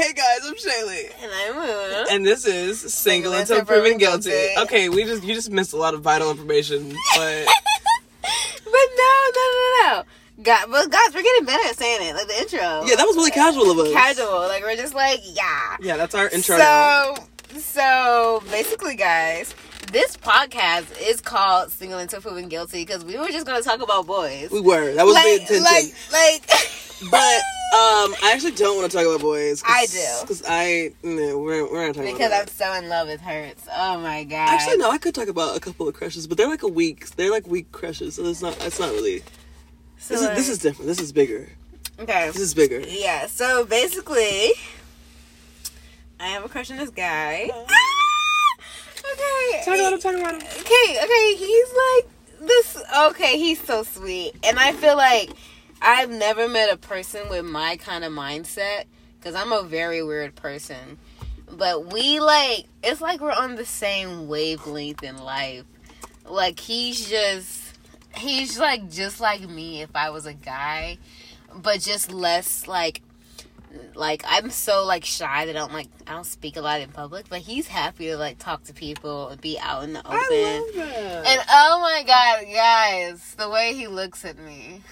Hey guys, I'm Shaylee. And I'm Moon. And this is Single Until Proven Guilty. Guilty. Okay, we just you just missed a lot of vital information, but But no, no, no, no. God, but guys, we're getting better at saying it. Like the intro. yeah, that was really casual of us. casual. Like we're just like, yeah. Yeah, that's our intro. now. So, so basically, guys, this podcast is called "Single Until Proven Guilty" because we were just gonna talk about boys. We were. That was the intention. like, like. but um, I actually don't want to talk about boys. I do. because I no, we're we're not talking because about I'm so in love with Hurts. Oh my god. Actually, no. I could talk about a couple of crushes, but they're like a week. They're like weak crushes, so it's not. It's not really. So, This is this is different. This is bigger. okay. This is bigger. Yeah, so basically, I have a crush on this guy. Uh-huh. okay. Talk about him. Talk about him. Okay, okay, he's like this. Okay, he's so sweet, and I feel like I've never met a person with my kind of mindset because I'm a very weird person. But we like, it's like we're on the same wavelength in life. Like he's just, he's like just like me if I was a guy, but just less like like I'm so like shy that I don't like I don't speak a lot in public, but he's happy to like talk to people and be out in the open. I love that. and oh my god, guys, the way he looks at me.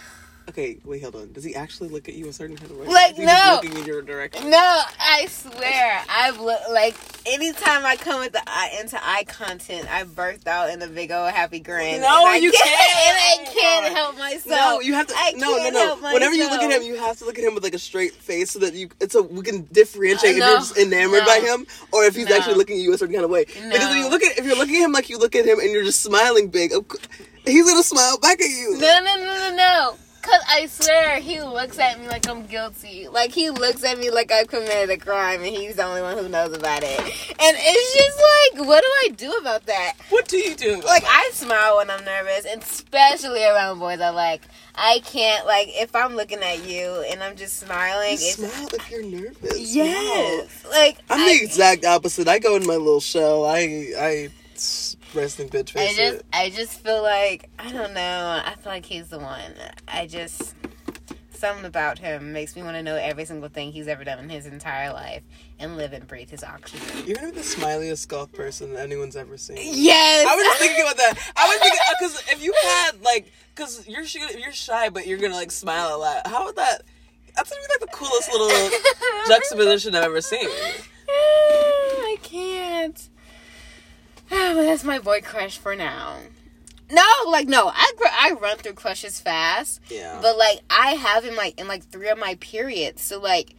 Okay, wait, hold on. Does he actually look at you a certain kind of way? Like, Is he just no. looking in your direction. No, I swear, I've looked like anytime I come with the eye into eye content, I burst out in a big old happy grin. No, And you can't. can't. And I can't help myself. No, you have to. I no, no, no. Whenever you look at him, you have to look at him with like a straight face so that you. It's a we can differentiate if Uh, no. you're just enamored No. by him or if he's No. actually looking at you a certain kind of way. Because when you look at if you're looking at him like you look at him and you're just smiling big, he's gonna smile back at you. No, no, no, no, no. Cause I swear he looks at me like I'm guilty. Like he looks at me like I've committed a crime and he's the only one who knows about it. And it's just like, what do I do about that? What do you do? Like I smile when I'm nervous, and especially around boys. I like I can't like if I'm looking at you and I'm just smiling. you It's, smile if you're nervous. yes, like I'm I, the exact opposite. I go in my little shell. I I s- resting bitch I just. I just feel like I don't know. I feel like he's the one. I just something about him makes me want to know every single thing he's ever done in his entire life and live and breathe his oxygen. You're gonna be the smiliest golf person anyone's ever seen. Yes, I was just thinking about that. I was thinking uh, because if you had like, because you're you're shy, but you're gonna like smile a lot. How would that? That's gonna be like the coolest little juxtaposition I've ever seen. I can't. but that's my boy crush for now. No, like no, I I run through crushes fast, Yeah. but like I have in like in like three of my periods, so like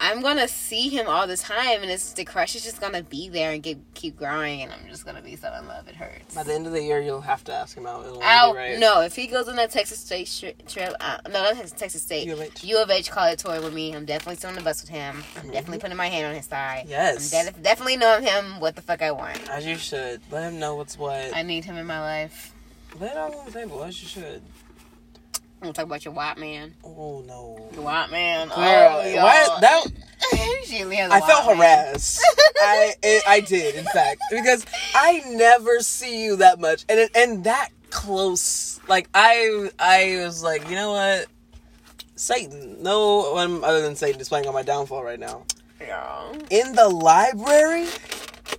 I'm gonna see him all the time, and it's the crush is just gonna be there and get, keep growing, and I'm just gonna be so in love. It hurts. By the end of the year, you'll have to ask him out. It'll be right. no, if he goes on that Texas State tri- trip, uh, no, not Texas, Texas State, U of H. U of H college tour with me, I'm definitely still on the bus with him. I'm definitely putting my hand on his thigh. Yes. I'm de- definitely knowing him what the fuck I want. As you should. Let him know what's what. I need him in my life. Lay it all on the table. As you should. I'm gonna talk about your white man. Oh no. Your white man. Oh, why that? she really has a I felt man. harassed. I it, I did, in fact, because I never see you that much, and it, and that close. Like I I was like, you know what, Satan. No one other than Satan is playing on my downfall right now. Yeah. In the library.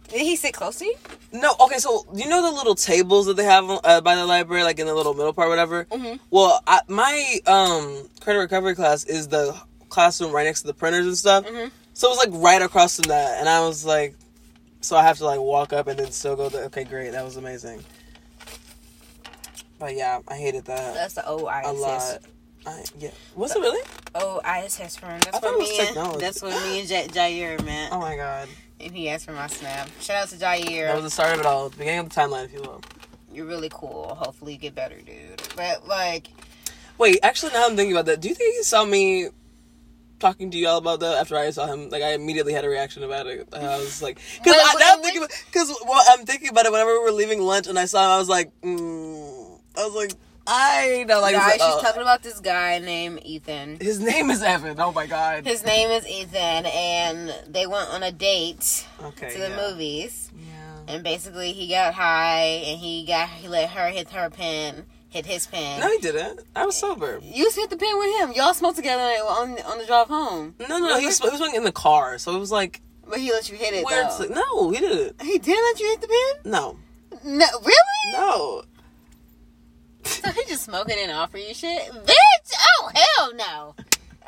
Did he sit close to you? No, okay, so you know the little tables that they have uh, by the library, like in the little middle part, whatever. Mhm. Well, I, my um credit recovery class is the classroom right next to the printers and stuff. Mhm. So it was like right across from that, and I was like, so I have to like walk up and then still go. To, okay, great, that was amazing. But yeah, I hated that That's the old a lot. I, yeah, was it really? Oh, ISS friend. That's what me and that's what me and J- Jair met. Oh my god, And he asked for my snap. Shout out to Jair. that was the start of it all, the beginning of the timeline, if you will. You're really cool. Hopefully you get better, dude. But like, Wait, actually, now I'm thinking about that. Do you think he saw me talking to you all about that after I saw him? Like, I immediately had a reaction about it. I was like, because now I'm thinking, because well, I'm thinking about it. Whenever we were leaving lunch, and I saw him, I was like, mm, I was like, I don't like. guys, this. she's Oh. talking about this guy named Ethan. His name is Evan. Oh my god. His name is Ethan, and they went on a date okay. to the yeah. movies. Yeah. And basically, he got high, and he got he let her hit her pen, hit his pen. No, he didn't. I was sober. You just hit the pen with him. Y'all smoked together on on the drive home. No, no, he was, he was smoking in the car, so it was like But he let you hit it weird. though. to- no, he didn't. He didn't let you hit the pen? No, No, really? no. So he just smoking and offer you shit? Bitch! Oh hell no!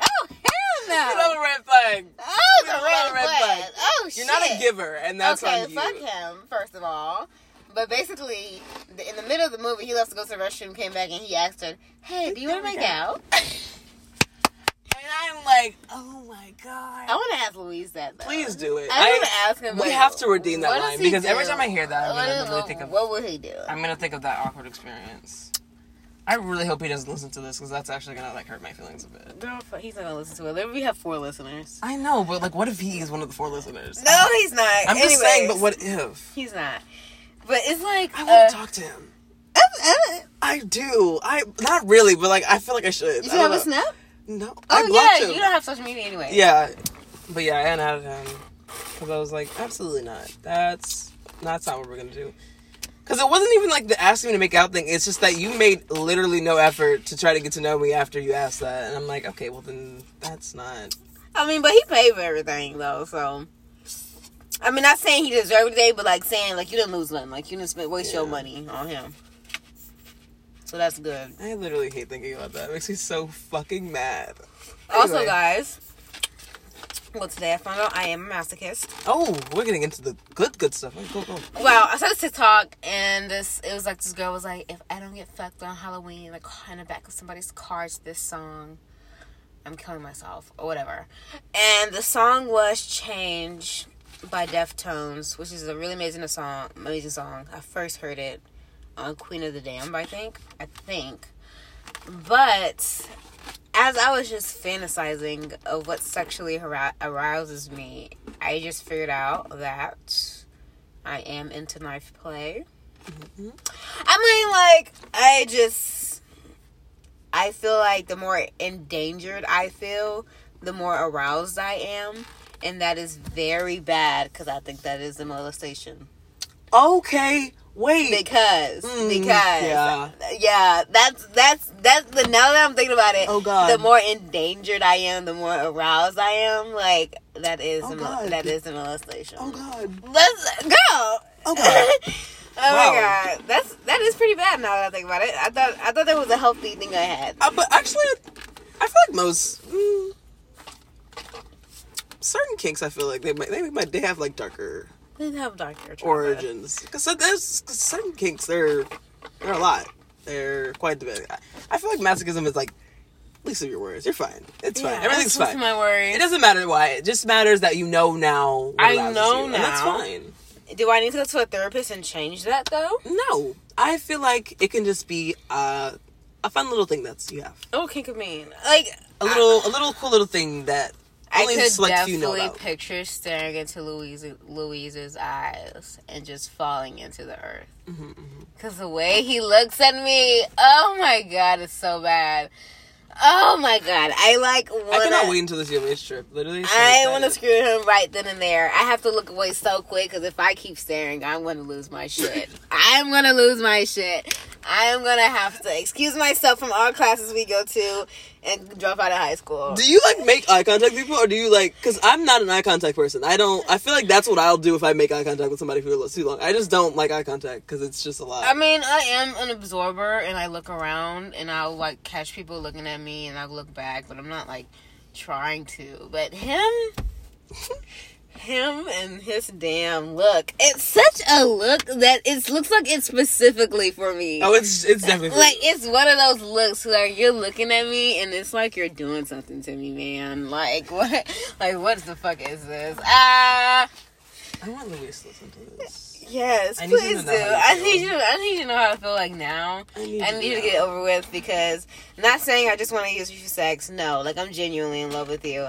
Oh hell no! You know, red flag. Oh, it's You a know, red, red flag. flag. Oh shit! You're not a giver, and that's okay, on you. fuck him. First of all, but basically, the- in the middle of the movie, he left to go to the restroom, came back, and he asked her, "Hey, do you want to make out?" And I'm like, oh my god. I want to ask Louise that. Though. Please do it. I, want to ask him. we like, have to redeem that line because every time I hear that, I'm What gonna is- really think of. What would he do? I'm gonna think of that awkward experience. I really hope he doesn't listen to this because that's actually gonna like hurt my feelings a bit. Fuck, he's not gonna listen to it. We have four listeners. I know, but like, what if he is one of the four listeners? No, he's not. I'm just saying. But what if? He's not. But it's like I uh, want to talk to him. uh, uh, I do. I not really, but like I feel like I should. You I have don't a snap. No. I Oh blocked yeah, him. you don't have social media anyway. Yeah, but yeah, I unadded him because I was like, absolutely not. That's that's not what we're gonna do. Because it wasn't even like the asking me to make out thing. It's just that you made literally no effort to try to get to know me after you asked that, and I'm like, okay, well then that's not. I mean, but he paid for everything though, so. I mean, not saying he deserved it, but like saying like you didn't lose nothing, like you didn't spend waste your money on him. So that's good. I literally hate thinking about that. It makes me so fucking mad. Also, guys, well, today I found out I am a masochist. Oh, we're getting into the good, good stuff. Go, go. Well, I saw this TikTok, and this it was like this girl was like, "If I don't get fucked on Halloween, like in the back of somebody's car, to this song, I'm killing myself or whatever." And the song was "Change" by Deftones, which is a really amazing song. Amazing song. I first heard it on Queen of the Damned, I think. I think, but as I was just fantasizing of what sexually har- arouses me, I just figured out that I am into knife play. Mm-hmm. I mean, like, I just. I feel like the more endangered I feel, the more aroused I am. And that is very bad because I think that is a molestation. Okay, wait. Because, Mm, because, yeah. yeah, that's, that's, that's the, now that I'm thinking about it, Oh, God. the more endangered I am, the more aroused I am. Like, that is, Oh, mo- that is a molestation. oh God. Let's go. Oh God. oh Wow. my god, that's that is pretty bad now that I think about it. I thought I thought that was a healthy thing I had. Uh, but actually, I feel like most mm, certain kinks. I feel like they might they might they have like darker They didn't have trauma. origins because there's 'cause certain kinks they're they're a lot. They're quite the bit. I, I feel like masochism is like least of your worries. You're fine. It's Yeah, fine. Everything's fine. My worries. It doesn't matter why. It just matters that you know now. I know and that's fine. Do I need to go to a therapist and change that though? No, I feel like it can just be uh, a fun little thing that's you have. Oh, kink of mean. Like A little, a little cool little thing that I only could select few know definitely picture staring into Louise Louise's eyes and just falling into the earth. Mm-hmm, Cause the way he looks at me, oh my god, it's so bad. Oh my god, I like. Wanna, I cannot wait until this U of H trip. Literally, so I want to screw him right then and there. I have to look away so quick because if I keep staring, I'm going to lose my shit. I'm going to lose my shit. I am going to have to excuse myself from all classes we go to and drop out of high school. Do you like make eye contact with people, or do you like? Because I'm not an eye contact person. I don't. I feel like that's what I'll do if I make eye contact with somebody for too long. I just don't like eye contact because it's just a lot. I mean, I am an absorber and I look around and I'll like catch people looking at me and I'll look back, but I'm not like trying to. But him, him and his damn look. It's such a look that it looks like it's specifically for me. oh, it's it's definitely like it's one of those looks where you're looking at me and it's like you're doing something to me, man. Like what? Like what the fuck is this? Ah, I want Louise to listen to this. yes, I need please do. I need you. I need you to know how I feel like now. I need, I you to get over with because not saying I just want to use you for sex. No, like I'm genuinely in love with you.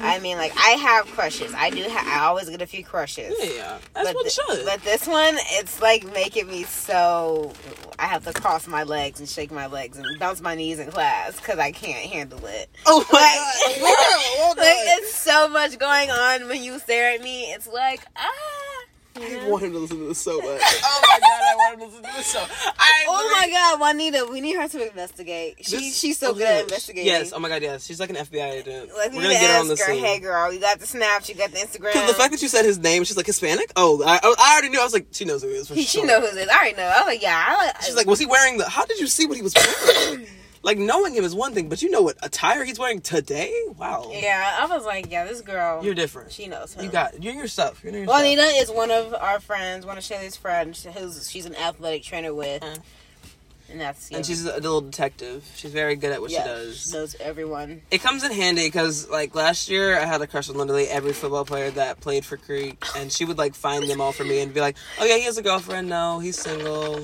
I mean, like I have crushes. I do. Ha- I always get a few crushes. Yeah, yeah. That's but what th- should. But this one, it's like making me so. I have to cross my legs and shake my legs and bounce my knees in class because I can't handle it. oh my Like, god! Oh, like it's so much going on when you stare at me. It's like ah, I want him to listen to this so much. Oh my god, I want him to listen to this so. I Oh my god, Juanita, we need her to investigate. She This- she's so oh, good at investigating. Yes. Oh my god. Yes. She's like an FBI agent. Like we We're need gonna to get her on the ask her, scene. hey girl, you got the Snap, you got the Instagram. Because the fact that you said his name, she's like Hispanic. Oh, I, I already knew. I was like, she knows who he is for he, sure. she knows who it is. I already know. I was like, yeah. I, like- She's like, was he wearing the? How did you see what he was wearing? like knowing him is one thing, but you know what attire he's wearing today? Wow. yeah. I was like, yeah, this girl. You're different. She knows him. You got you're your stuff. You're your stuff. Juanita is one of our friends, one of Shayla's friends, who's she's an athletic trainer with, Uh. and that's yeah. And she's a little detective. She's very good at what yeah, she does. knows everyone. It comes in handy because, like, last year I had a crush on literally every football player that played for Creek, and she would like find them all for me and be like, "Oh yeah, he has a girlfriend. No, he's single.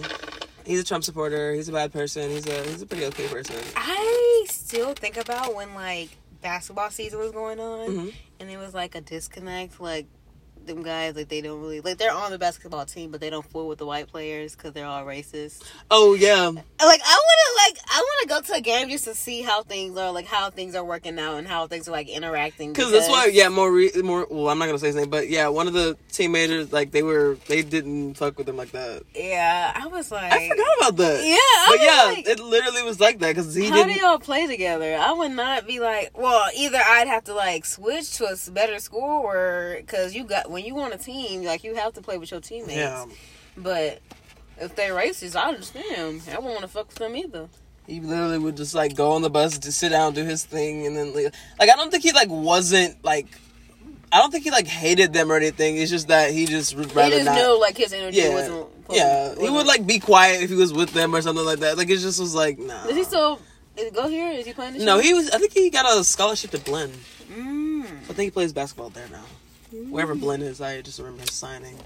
He's a Trump supporter. He's a bad person. He's a he's a pretty okay person." I still think about when like basketball season was going on, Mhm. and it was like a disconnect. Like them guys, like they don't really like they're on the basketball team, but they don't fool with the white players because they're all racist. Oh yeah, Like I want to like I want to go to a game just to see how things are, like how things are working out and how things are like interacting. because that's why. Yeah, more re- more. Well, I'm not gonna say his name, but yeah, one of the teammates like they were they didn't fuck with him like that. Yeah, I was like, I forgot about that. Yeah, I but yeah, like- it literally was like that because he How didn't. do y'all play together? I would not be like, well, either I'd have to like switch to a better score, or because you got when you on a team, like you have to play with your teammates. yeah, But if they're racist, I understand. I won't want to fuck with them either. he literally would just like go on the bus to sit down, do his thing, and then leave. Like I don't think he like wasn't like. I don't think he like hated them or anything. It's just that he just would He just not. knew like his energy yeah, wasn't. yeah. He would like be quiet if he was with them or something like that. Like it just was like nah. Is he still? Is go here? Is he playing No, year? he was. I think he got a scholarship to Blinn. Mm, I think he plays basketball there now. Wherever Blinn is, I just remember him signing.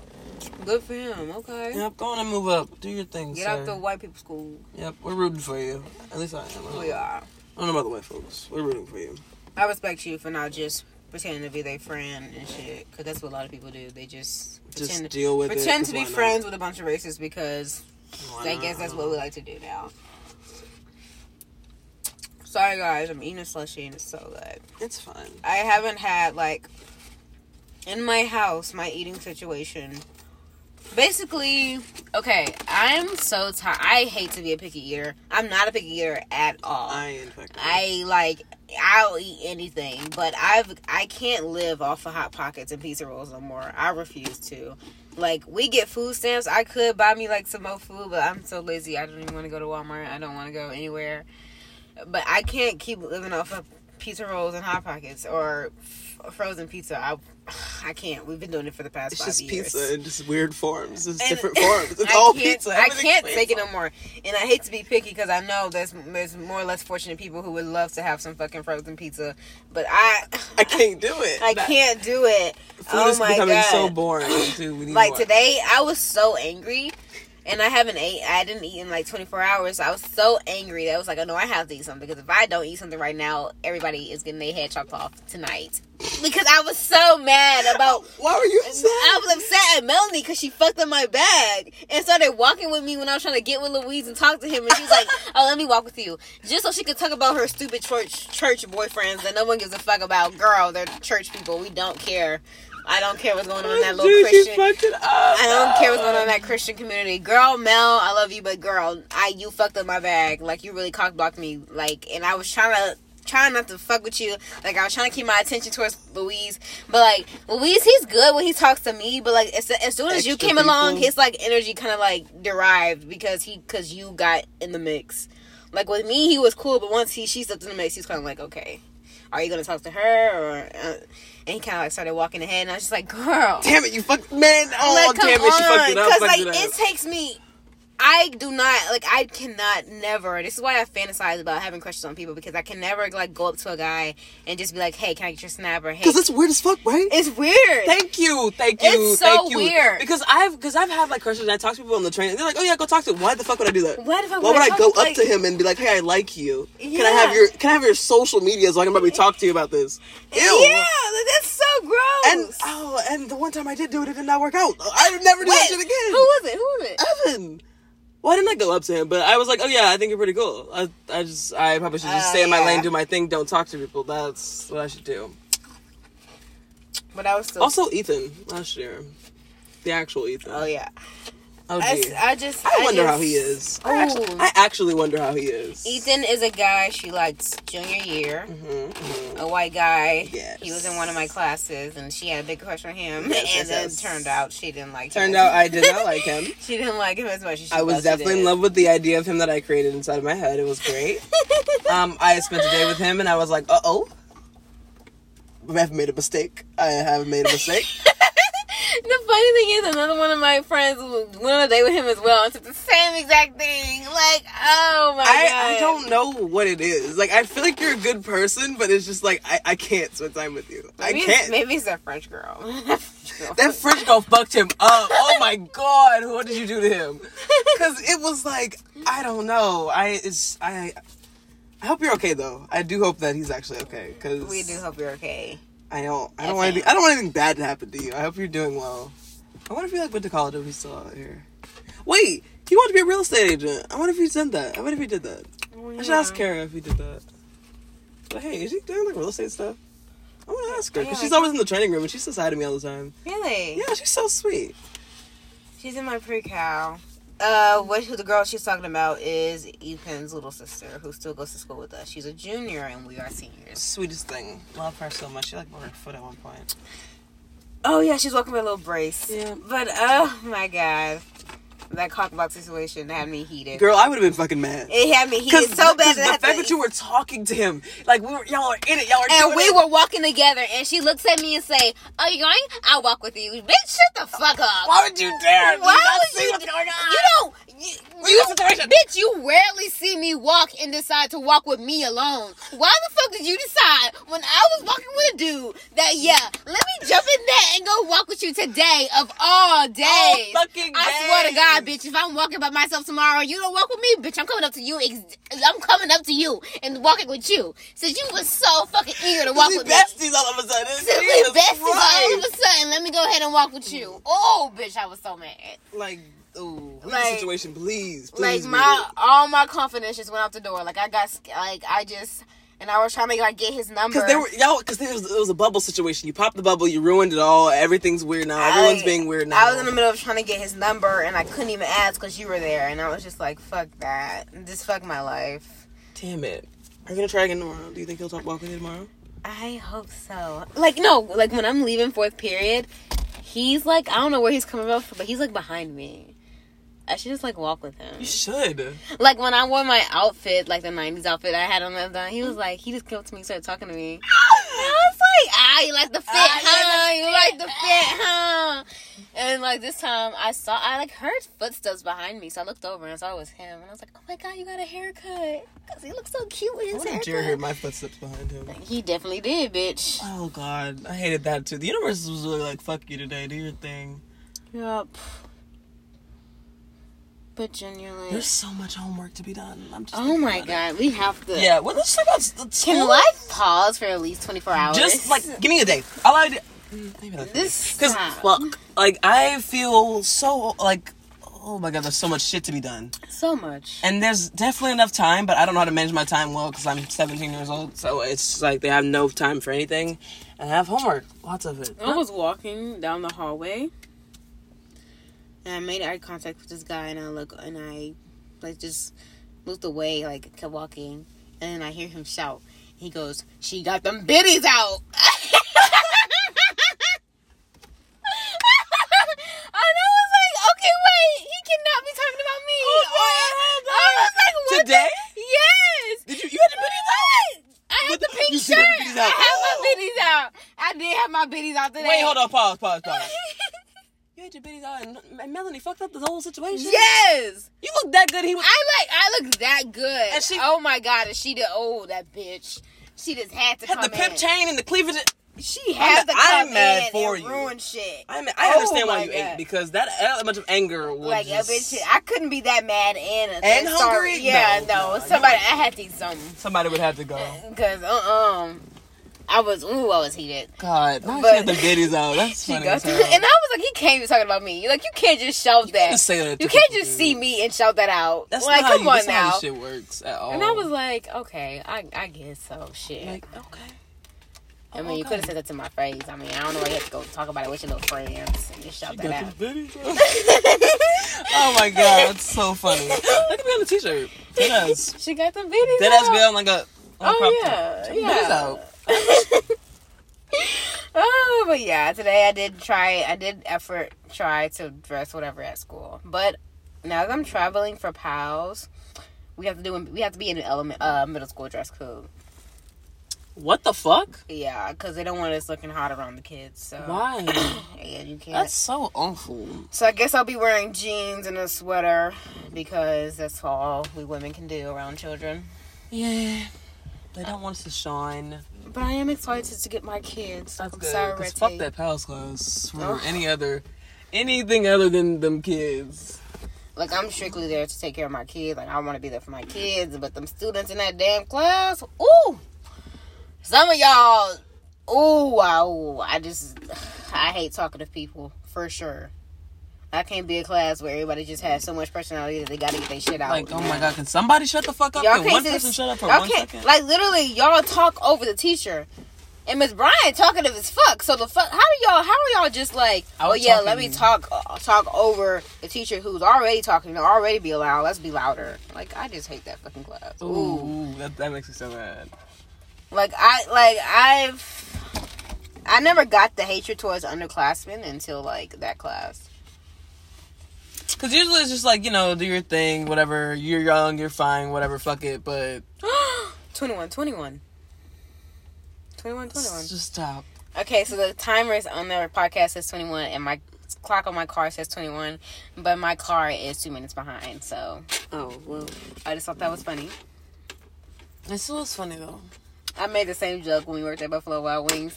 good for him. Okay. Yep, go on and move up. Do your thing, Get sir. out the white people school. Yep, we're rooting for you. At least I am. We are. I don't know about the white folks. We're rooting for you. I respect you for not just pretending to be their friend and shit, because that's what a lot of people do. They just Just pretend, deal with it. pretend to 'cause be friends with a bunch of racists because Why I guess that's what we like to do now. Sorry guys, I'm eating a slushy and it's so good. It's fun. I haven't had like in my house my eating situation. Basically, okay, I'm so tired. I hate to be a picky eater. I'm not a picky eater at all. I. I like I'll eat anything, but I've I can't live off of hot pockets and pizza rolls no more. I refuse to. Like we get food stamps. I could buy me like some more food, but I'm so lazy. I don't even want to go to Walmart. I don't want to go anywhere. But I can't keep living off of pizza rolls and hot pockets or frozen pizza. I I can't. We've been doing it for the past It's just years. pizza in just weird forms. It's And- different forms. It's I all pizza. I can't made take it no more. And I hate to be picky because I know there's there's more or less fortunate people who would love to have some fucking frozen pizza, but I I can't do it. I can't do it. Food oh is my becoming god! so boring. Dude, like more. today, I was so angry. And I haven't ate. I didn't eat in like 24 hours. So I was so angry that I was like, "Oh no, I have to eat something." Because if I don't eat something right now, everybody is getting their head chopped off tonight. Because I was so mad about Why were you upset? I was upset at Melanie because she fucked up my bag and started walking with me when I was trying to get with Louise and talk to him. And she's like, "Oh, let me walk with you," just so she could talk about her stupid church church boyfriends that no one gives a fuck about. Girl, they're church people. We don't care. I don't care what's going on in that little Dude, Christian. she fucked it up. I don't care what's going on in that Christian community. Girl, Mel, I love you, but girl, I you fucked up my bag. Like you really cock blocked me. Like, and I was trying to trying not to fuck with you. Like I was trying to keep my attention towards Louise, but like Louise, he's good when he talks to me. But like as, as soon as you Extra came along, people. his like energy kind of like derived because he because you got in the mix. Like with me, he was cool, but once he she stepped in the mix, he's kind of like, okay, are you gonna talk to her or? Uh, and he kind of like started walking ahead, and I was just like, girl. Damn it, you fucked man. Oh, Like, damn it, she fucked it up. Because like it it takes me. I do not like. I cannot never. This is why I fantasize about having crushes on people because I can never like go up to a guy and just be like, "Hey, can I get your snap?" or "Hey." Because it's weird as fuck, right? It's weird. Thank you, thank you, It's so thank you. weird. Because I've because I've had like crushes and I talk to people on the train and they're like, oh yeah, go talk to. Him. Why the fuck would I do that? Why the fuck Why would I I go up like- to him and be like, hey, I like you. Can I have your Can I have your social media so I can maybe talk to you about this? Ew. Yeah, that's so gross. And oh, and the one time I did do it, it did not work out. I would never do Wait, that shit again. who was it? Who was it? Evan. Why didn't I go up to him? But I was like, oh yeah, I think you're pretty cool. I, I just, I probably should just Oh, stay in my yeah. lane, do my thing, don't talk to people. That's what I should do. But I was still. Also, Ethan last year. The actual Ethan. Oh yeah. Oh, I. I just. I wonder just- how he is. I actually, I actually wonder how he is. Ethan is a guy she liked junior year. Mhm, mhm. A white guy. Yes. He was in one of my classes, and she had a big crush on him. Yes, and yes, then yes. turned out she didn't like. Turned him. out I did not like him. she didn't like him as much as she I was definitely in love with the idea of him that I created inside of my head. It was great. um, I spent a day with him, and I was like, "Uh oh, I have made a mistake. I have made a mistake." The funny thing is, another one of my friends went on a date with him as well and said the same exact thing. Like, oh my I, god. I don't know what it is. Like, I feel like you're a good person, but it's just like I, I can't spend time with you. I Maybe it's- can't. Maybe it's that French girl. That French girl. That French girl fucked him up. Oh my god, what did you do to him? Because it was like I don't know. I it's I. I hope you're okay though. I do hope that he's actually okay. Because we do hope you're okay. I don't. I don't want anything. I don't want anything bad to happen to you. I hope you're doing well. I wonder if he like went to college if he's still out here. Wait, he wanted to be a real estate agent. I wonder if he did that. I wonder if he did that. Oh, I should ask Kara if he did that. But hey, is he doing like real estate stuff? I want to ask her because Yeah. she's always in the training room and she says hi to me all the time. Really? Yeah, she's so sweet. She's in my pre-cal. Uh, what who the girl she's talking about is Ethan's little sister, who still goes to school with us. She's a junior, and we are seniors. Sweetest thing. Love her so much. She like broke her foot at one point. Oh yeah, she's walking with a little brace. Yeah. But oh my god, that cockbox situation had me heated. Girl, I would have been fucking mad. It had me heated so bad the fact that you were talking to him, like we were, y'all are in it, y'all are and we it. were walking together, and she looks at me and say, "Are you going? I'll walk with you." Bitch, shut the fuck up. Why would you dare? Why you would see you? what's going on? You don't. You, Look you, at bitch, you rarely see me walk and decide to walk with me alone. Why the fuck did you decide when I was walking with a dude that yeah, let me jump in there and go walk with you today of all days? All fucking I swear to God, bitch, if I'm walking by myself tomorrow, you don't walk with me, bitch. I'm coming up to you. Ex- I'm coming up to you and walking with you. Since you was so fucking eager to walk with me. besties all of a sudden. Since we besties all of a sudden, let me go ahead and walk with you. Oh, bitch, I was so mad. Like, ooh, Like- situation, please, please. like my all my confidence just went out the door. Like I got like I just and I was trying to like get his number. because there were y'all, because there was, it was a bubble situation. You popped the bubble, you ruined it all. Everything's weird now. Everyone's I- being weird now. I was in the middle of trying to get his number and I couldn't even ask because you were there, and I was just like, "Fuck that! Just fuck my life." Damn it. Are you gonna try again tomorrow? Do you think he'll talk walk with you tomorrow? I hope so. Like no, like when I'm leaving fourth period, he's like I don't know where he's coming from, but he's like behind me. I should just like walk with him. You should. Like when I wore my outfit, like the '90s outfit I had on that time, he was like, he just came up to me, and started talking to me. I was like, ah, you like the fit, Ah, you huh? You like the fit, huh? And like this time, I saw, I like heard footsteps behind me, so I looked over and I saw it was him, and I was like, oh my god, you got a haircut, cause he looks so cute with I his if haircut. Jared heard my footsteps behind him. He definitely did, bitch. Oh god, I hated that too. The universe was really like, "Fuck you today, do your thing." Yup. But genuinely, There's so much homework to be done. I'm just. oh my god, we have to. it. Yeah, well, let's talk about s- the Can life pause for at least 24 hours? Just like, give me a day. All I did. Maybe that's This because fuck, like I feel so like, oh my god, there's so much shit to be done, so much. and there's definitely enough time, but I don't know how to manage my time well because I'm 17 years old, so it's like they have no time for anything, and I have homework, lots of it. I was walking down the hallway, and I made eye contact with this guy, and I look, and I like just looked away, like kept walking, and then I hear him shout. He goes, "She got them biddies out." And I was like, okay, wait, he cannot be talking about me. I was like, what? the- Today? Yes. Did you? You had put it out? I had the the- pink shirt. the I had my biddies out. I did have my biddies out today. Wait, hold on, pause, pause, pause. You your bitties out, and and Melanie fucked up the whole situation. yes. you look that good. He was. I like I look that good. And she- oh my god, and she did oh that bitch. She just had to had come the pimp in. chain and the cleavage. She had to I'm mad in for and you. ruin shit. I mean, I Oh understand why you God. ate because that element of anger was Like just, a bitch, I couldn't be that mad and And hungry? Yeah, No, no, somebody. I had to eat something somebody would have to go. because uh um, I was ooh I was heated. God, now But- she had the bitties out. That's She funny. to, and I was like, he can't be talking about me. Like you can't just shout You that. can't say that You can't just see me and shout that out. That's like, not how come you, on that's not how now. this shit works at all. And I was like, okay, I I guess so. Shit. like, okay. I mean, you could have said that to my face. I mean, I don't know why you have to go talk about it with your little friends and just shout She that out. oh my god, that's so funny. Look at me on the t-shirt. She got the bitties. Dead ass out. be on like a. on a Oh yeah, top. Yeah. oh, but yeah, today I did try. I did effort try to dress whatever at school, but now that I'm traveling for pals, we have to do. We have to be in an element uh middle school dress code. What the fuck? Yeah, because they don't want us looking hot around the kids. So Why? yeah, you can't. That's so awful. So I guess I'll be wearing jeans and a sweater because that's all we women can do around children. Yeah. They don't want us to shine. But I am excited to get my kids. That's I'm good. 'cause fuck that pals class for any other, anything other than them kids. Like I'm strictly there to take care of my kids. Like I want to be there for my kids, but them students in that damn class, ooh, some of y'all, ooh, wow, I just, I hate talking to people for sure. I can't be a class where everybody just has so much personality that they gotta get their shit out. Like, oh my god, can somebody shut the fuck up? Y'all Can can't one just- person shut up for y'all one can't- second? Like literally, y'all talk over the teacher. And Miss Bryant talkative as fuck. So the fuck, how do y'all? How are y'all just like? Oh yeah, let me talk uh, talk over the teacher who's already talking. To already be loud. Let's be louder. Like I just hate that fucking class. Ooh. Ooh, that, that makes me so mad. Like I like I've I never got the hatred towards underclassmen until like that class. Because usually it's just like, you know, do your thing, whatever. You're young, you're fine, whatever, fuck it. But 21, 21. 21, 21. just stop. Okay, so the timers on the podcast says 21, and my clock on my car says 21, but my car is two minutes behind. So Oh, well. I just thought that was funny. It still is funny, though. I made the same joke when we worked at Buffalo Wild Wings.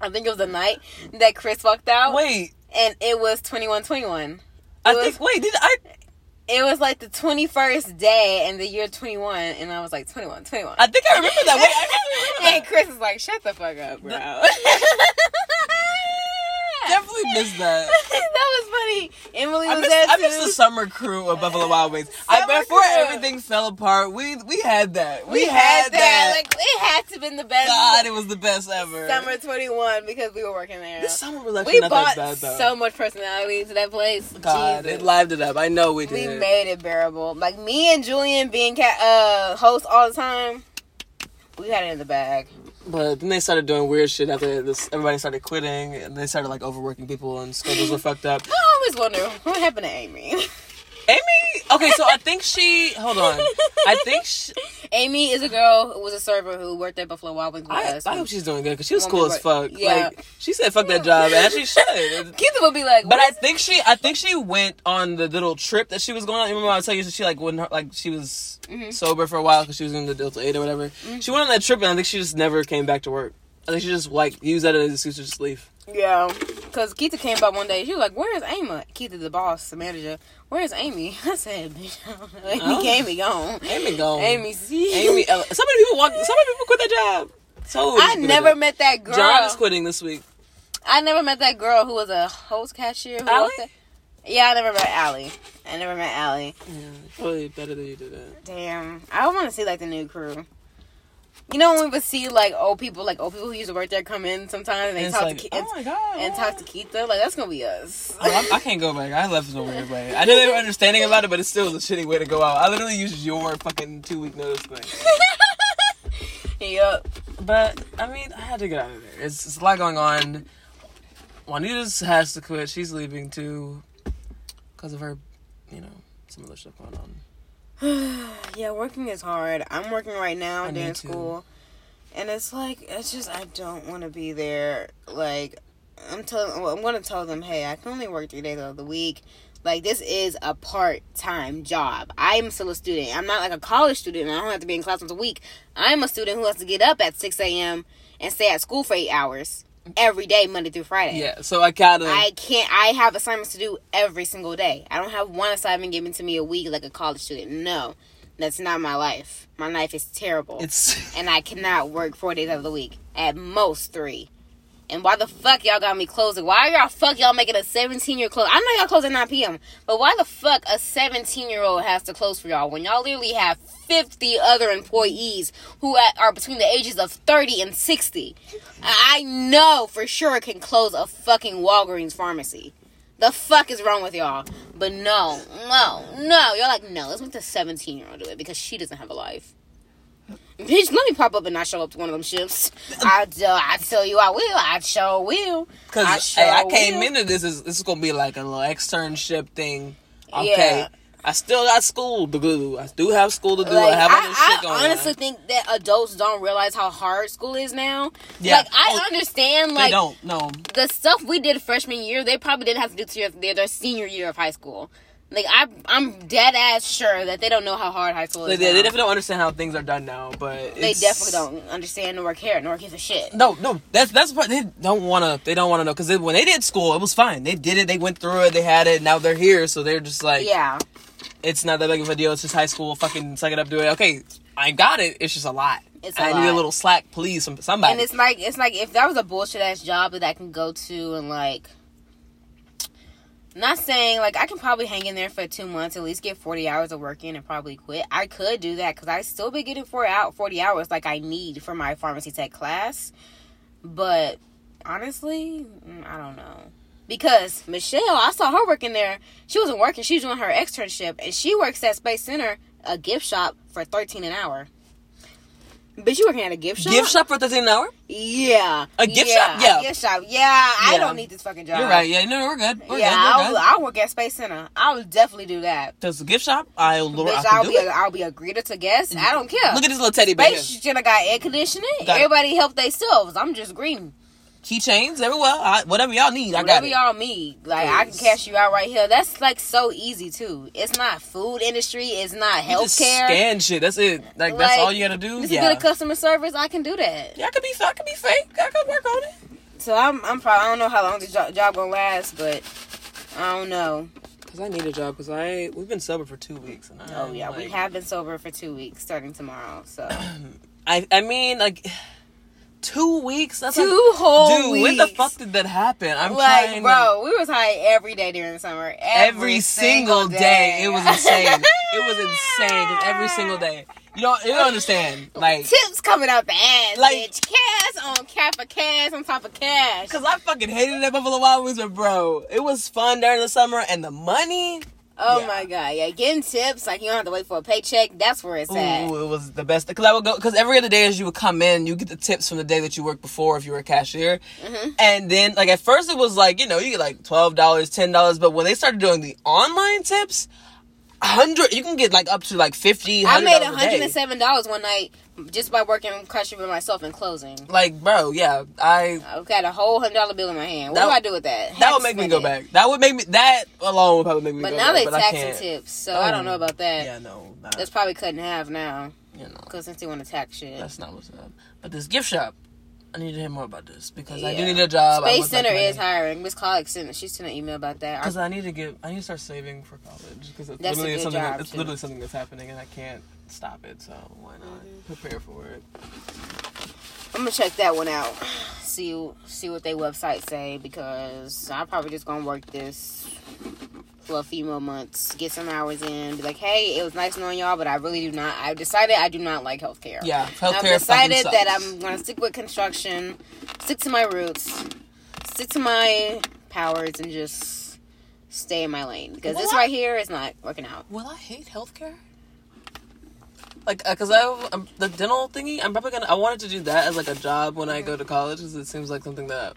I think it was the night that Chris walked out, Wait, and it was 21, 21. I was- think, wait, did I? It was like the 21st day in the year 21, and I was like 21, 21. I think I remember that. Wait, I remember and. Chris is like, shut the fuck up, bro. I definitely missed that. that was funny. Emily I was miss, I too. miss the summer crew of Buffalo Wild Wings. I before crew. everything fell apart, we we had that. We, we had that. Like it had to been the best. God, it was the best ever. summer 21 because we were working there. This summer was actually we not bought that bad so much personality to that place. God, Jesus. it lived it up. I know we did. we made it bearable. Like me and Julian being cat uh hosts all the time. We had it in the bag. But then they started doing weird shit after this. Everybody started quitting, and they started like overworking people, and schedules were fucked up. I always wonder what happened to Amy. Amy, okay, so I think she. Hold on, I think she, Amy is a girl who was a server who worked at Buffalo Wild Wings with I, us. I hope she's doing good because she was cool as fuck. yeah. Like she said, "Fuck that job," and she should. Keith would be like, But I think she, I think she went on the little trip that she was going on. Remember I was telling you she like wouldn't like she was Mhm. sober for a while because she was in the Delta Eight or whatever. Mm-hmm. She went on that trip and I think she just never came back to work. I think she just like used that as an excuse to just leave. Yeah, because Keita came by one day. She was like, "Where's Amy?" Keita, the boss, the manager. Where's Amy? I said, "Bitch, Amy Oh. came, Amy gone. Amy gone. Amy, see, Amy. Ella- So many people walk. So many people quit that job. So I never met that girl. John is quitting this week. I never met that girl who was a host cashier. Who Allie? Yeah, I never met Allie. I never met Allie. Yeah, probably better than you did that. Damn, I want to see like the new crew. You know when we would see like old people, like old people who used to work there, come in sometimes and they And talk like, to Ke- oh my god, and talk to Keita. Like that's gonna be us. Oh, I'm- can't go back. I left in a weird way. I know they were understanding about it, but it's still a shitty way to go out. I literally used your fucking two week notice thing. yep. But I mean, I had to get out of there. It's, it's a lot going on. Juanita's has to quit. She's leaving too because of her, you know, some other stuff going on. yeah, working is hard. I'm working right now I during school, and it's like it's just I don't want to be there. Like I'm telling, well, I'm gonna tell them, hey, I can only work three days out of the week. Like this is a part time job. I'm still a student. I'm not like a college student. I don't have to be in class once a week. I'm a student who has to get up at six a.m. and stay at school for eight hours every day, Monday through Friday. Yeah, so I gotta. I can't. I have assignments to do every single day. I don't have one assignment given to me a week like a college student. No, that's not my life. My life is terrible, it's and I cannot work four days out of the week. At most three. And why the fuck y'all got me closing? Why y'all fuck y'all making a 17 year close? I know y'all close at 9 p.m. But why the fuck a 17 year old has to close for y'all when y'all literally have 50 other employees who are between the ages of 30 and 60? I know for sure can close a fucking Walgreens pharmacy. The fuck is wrong with y'all? But no, no, no. You're like, no, let's make the 17 year old do it because she doesn't have a life. Bitch, let me pop up and not show up to one of them shifts. I, uh, I tell you I will. I sure will. Because I sure hey, I came will. into this is this is gonna be like a little externship thing. Okay. Yeah. I still got school to do. I do have school to do. Like, I have I, shit going I honestly on. think that adults don't realize how hard school is now. Yeah. Like I Oh, understand, They like don't. No. the stuff we did freshman year, they probably didn't have to do to their, their senior year of high school. Like I, I'm dead ass sure that they don't know how hard high school They, is. they now. definitely don't understand how things are done now. But They definitely don't understand nor care nor give a shit. No, no, that's that's the part they don't want to. They don't want to know because when they did school, it was fine. They did it. They went through it. They had it. Now they're here, so they're just like, Yeah, it's not that big of a deal. It's just high school. Fucking suck it up, do it. Okay, I got it. It's just a lot. It's a I need a little slack, please, from somebody. and it's like it's like if that was a bullshit ass job that I can go to and like. Not saying like I can probably hang in there for two months, at least get forty hours of work in, and probably quit. I could do that because I still be getting four out forty hours like I need for my pharmacy tech class. But honestly, mm, I don't know because Michelle, I saw her working there. She wasn't working; she was doing her externship, and she works at Space Center, a gift shop, for thirteen an hour. But you working at a gift shop? gift shop for thirteen an hour. Yeah. A gift yeah, shop? Yeah. A gift shop. Yeah, I don't need this fucking job. You're right. Yeah, no, we're good. We're yeah, good. I'll, We're good. I'll work at Space Center. I would definitely do that. Does the gift shop? I'll, Bitch, I I'll can be a, it. I'll be a greeter to guests. I don't care. Look at this little teddy bear. Space Center got air conditioning. Got. Everybody help themselves. I'm just green. Keychains everywhere. I, whatever y'all need, I got Whatever y'all need. Like I can cash you out right here. That's like so easy too. It's not food industry. It's not You just healthcare. scan shit. That's it. Like, that's all you gotta do. This yeah. is good at customer service. I can do that. yeah, I could be. I could be fake. I could work on it. So I'm I'm probably I don't know how long the jo- job gonna last, but I don't know. Cause I need a job. Cause I we've been sober for two weeks. And Oh I'm yeah, we have been sober for two weeks, starting tomorrow. So I I mean like two weeks. That's two like, whole dude. weeks. When the fuck did that happen? I'm like, trying. bro, we was high every day during the summer. Every, every single day. It was insane. it was insane. Every single day. You don't you don't understand. Like Tips coming out the ass, Like- bitch. Cash on cap of cash on top of cash. Cause I fucking hated that Buffalo Wild Wings, but bro, it was fun during the summer, and the money. Oh Yeah. my god, yeah, getting tips like you don't have to wait for a paycheck. That's where it's at. Ooh, it was the best. Cause I would go. Cause every other day as you would come in, you get the tips from the day that you worked before if you were a cashier. Mm-hmm. And then, like at first, it was like you know you get like twelve dollars, ten dollars. But when they started doing the online tips, hundred you can get like up to like fifty. I made a hundred and seven dollars one night just by working cashier with myself and closing. Like, bro, yeah, I I've got a whole hundred dollar bill in my hand. What That- do I do with that? that would make me go it. back. That would make me. That alone would probably make me But go now back. they but I taxing tips, so I don't know about oh, that. Yeah, no, nah, That's probably cut in half now, you know, because since they want to tax shit. that's not what's up. But this gift shop, I need to hear more about this because I do need a job. Space like Center money. is hiring. Miss Clark sent she sent an email about that. Because I need to get, I need to start saving for college because it's That's literally something. that, it's too. literally something that's happening, and I can't stop it. So why not Mm-hmm. prepare for it? I'm gonna check that one out. See see what they website say because I'm probably just gonna work this a few more months, get some hours in, be like, hey, it was nice knowing y'all, but I really do not. I've decided I do not like healthcare. Yeah, healthcare. I've decided that. I'm gonna stick with construction, stick to my roots, stick to my powers, and just stay in my lane because Well, this I- right here is not working out. Will I hate healthcare? Like, uh, cause I um, the dental thingy, I'm probably gonna. I wanted to do that as like a job when I go to college, because it seems like something that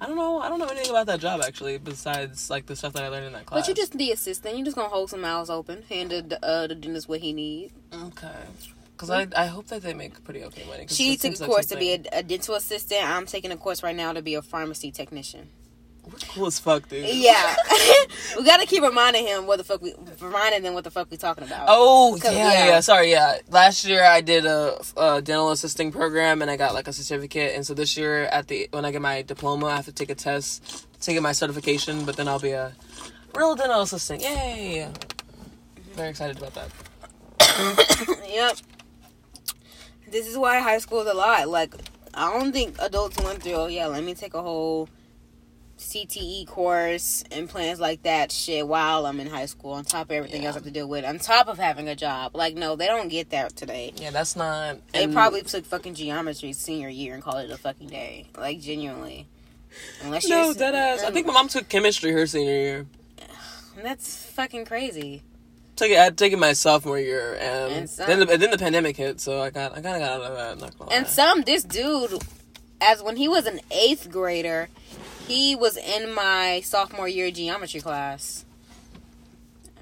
I don't know. I don't know anything about that job actually, besides like the stuff that I learned in that class. But you just the assistant. You're just gonna hold some mouths open, hand the uh, the dentist what he needs. okay. Cause I I hope that they make pretty okay money. She took a like course to be a, a dental assistant. I'm taking a course right now to be a pharmacy technician. We're cool as fuck, dude. Yeah, we gotta keep reminding him what the fuck we reminding them what the fuck we talking about. Oh yeah, yeah, yeah. yeah. Sorry, yeah. Last year I did a, a dental assisting program and I got like a certificate. And so this year at the when I get my diploma, I have to take a test to get my certification. But then I'll be a real dental assistant. Yay! Very excited about that. yep. This is why high school is a lot. Like I don't think adults went through. Oh yeah, let me take a whole CTE course and plans like that shit while I'm in high school. On top of everything Yeah. else I have to deal with, on top of having a job. Like no, they don't get that today. Yeah, that's not. They probably took fucking geometry senior year and called it a fucking day. Like genuinely. Unless No, dead ass. I think my mom took chemistry her senior year. that's fucking crazy. Took it. I took it my sophomore year, and, And some- then the, then the pandemic hit, so I got I kind of got out of that. And lie. some this dude, as when he was an eighth grader, he was in my sophomore year geometry class.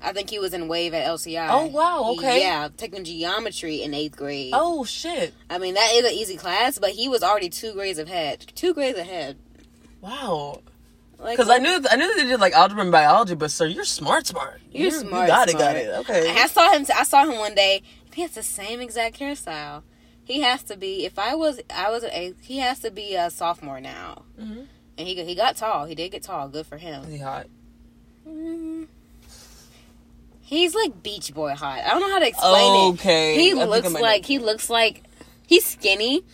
I think he was in Wave at LCI. Oh, wow, okay. Yeah, taking geometry in eighth grade. oh shit! I mean that is an easy class, but he was already two grades ahead. Two grades ahead. Wow. Like, Because I knew I knew that they did like algebra and biology, but sir, you're smart, smart. You're You- smart, You got it, got it. Okay. I saw him. I saw him one day. He has the same exact hairstyle. He has to be. If I was, I was A. He has to be a sophomore now. Mhm. And he he got tall. He did get tall. Good for him. Is he hot? Mm. He's like Beach Boy hot. I don't know how to explain Okay. it. He I looks like he looks like he's skinny,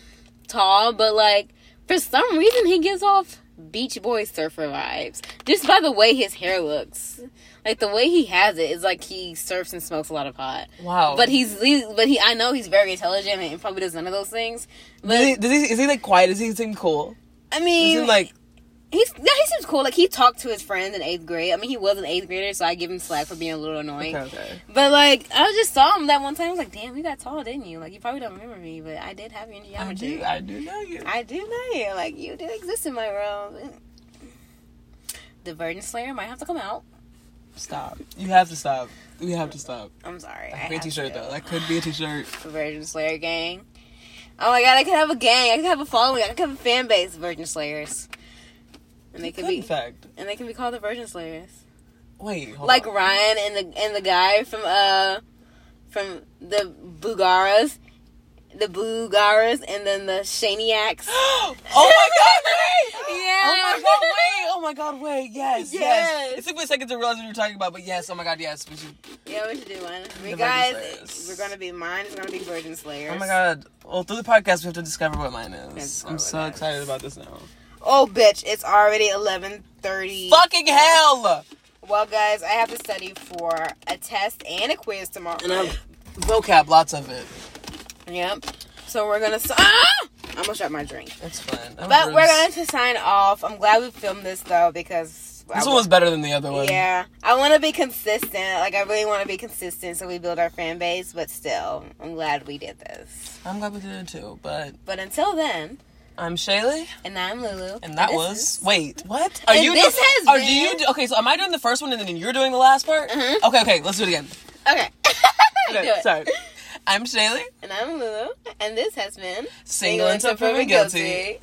tall, but like for some reason he gives off Beach Boy surfer vibes just by the way his hair looks. Like the way he has it is like he surfs and smokes a lot of pot. Wow. But he's he, but he I know he's very intelligent and probably does none of those things. But Does he, does he, is he like quiet? Does he seem cool? I mean, he like He's yeah, he seems cool. Like he talked to his friends in eighth grade. I mean, he was an eighth grader, so I give him slack for being a little annoying. okay? Okay. But like, I just saw him that one time. I was like, "Damn, you got tall, didn't you?" Like, you probably don't remember me, but I did have you in geometry. I do. I do know you. I do know you. Like, you did exist in my world. The Virgin Slayer might have to come out. Stop. You have to stop. We have to stop. I'm sorry. That I could be a t-shirt to. though. That could be a t-shirt. The Virgin Slayer gang. Oh my god, I could have a gang. I could have a following. I could have a fan base. Virgin Slayers. And they could Fun be, fact. and they can be called the Virgin Slayers. Wait. Hold like on. Ryan and the and the guy from uh from the Bugaras, the Bugaras, and then the Shaniacs. oh my god! Wait. Yeah. Oh my god! Wait! Oh my god! Wait! Yes! Yes! Yes. It took me a second to realize what you were talking about, but yes! Oh my god! Yes! We should. Yeah, we should do one. We guys, we're gonna be mine is gonna be Virgin Slayers. Oh my god! Well, through the podcast, we have to discover what mine is. Discover I'm so that excited is. about this now. Oh bitch, it's already eleven thirty. Fucking hell! Well, guys, I have to study for a test and a quiz tomorrow. And I have vocab, lots of it. Yep. So we're gonna. s- Ah! I'm gonna shut my drink. It's fine. But we're going to sign off. I'm glad we filmed this though because This I one was better than the other one. Yeah, I want to be consistent. Like I really want to be consistent, so we build our fan base. But still, I'm glad we did this. I'm glad we did it too. But But until then, I'm Shaylee, and I'm Lulu, and that this was is- wait. What? Are And you? this do- has are, been- do you? do- Okay, so am I doing the first one and then you're doing the last part? Mhm. Okay, okay. Let's do it again. okay. Okay, Do it. sorry. I'm Shaylee. And I'm Lulu, and this has been Single until proven guilty.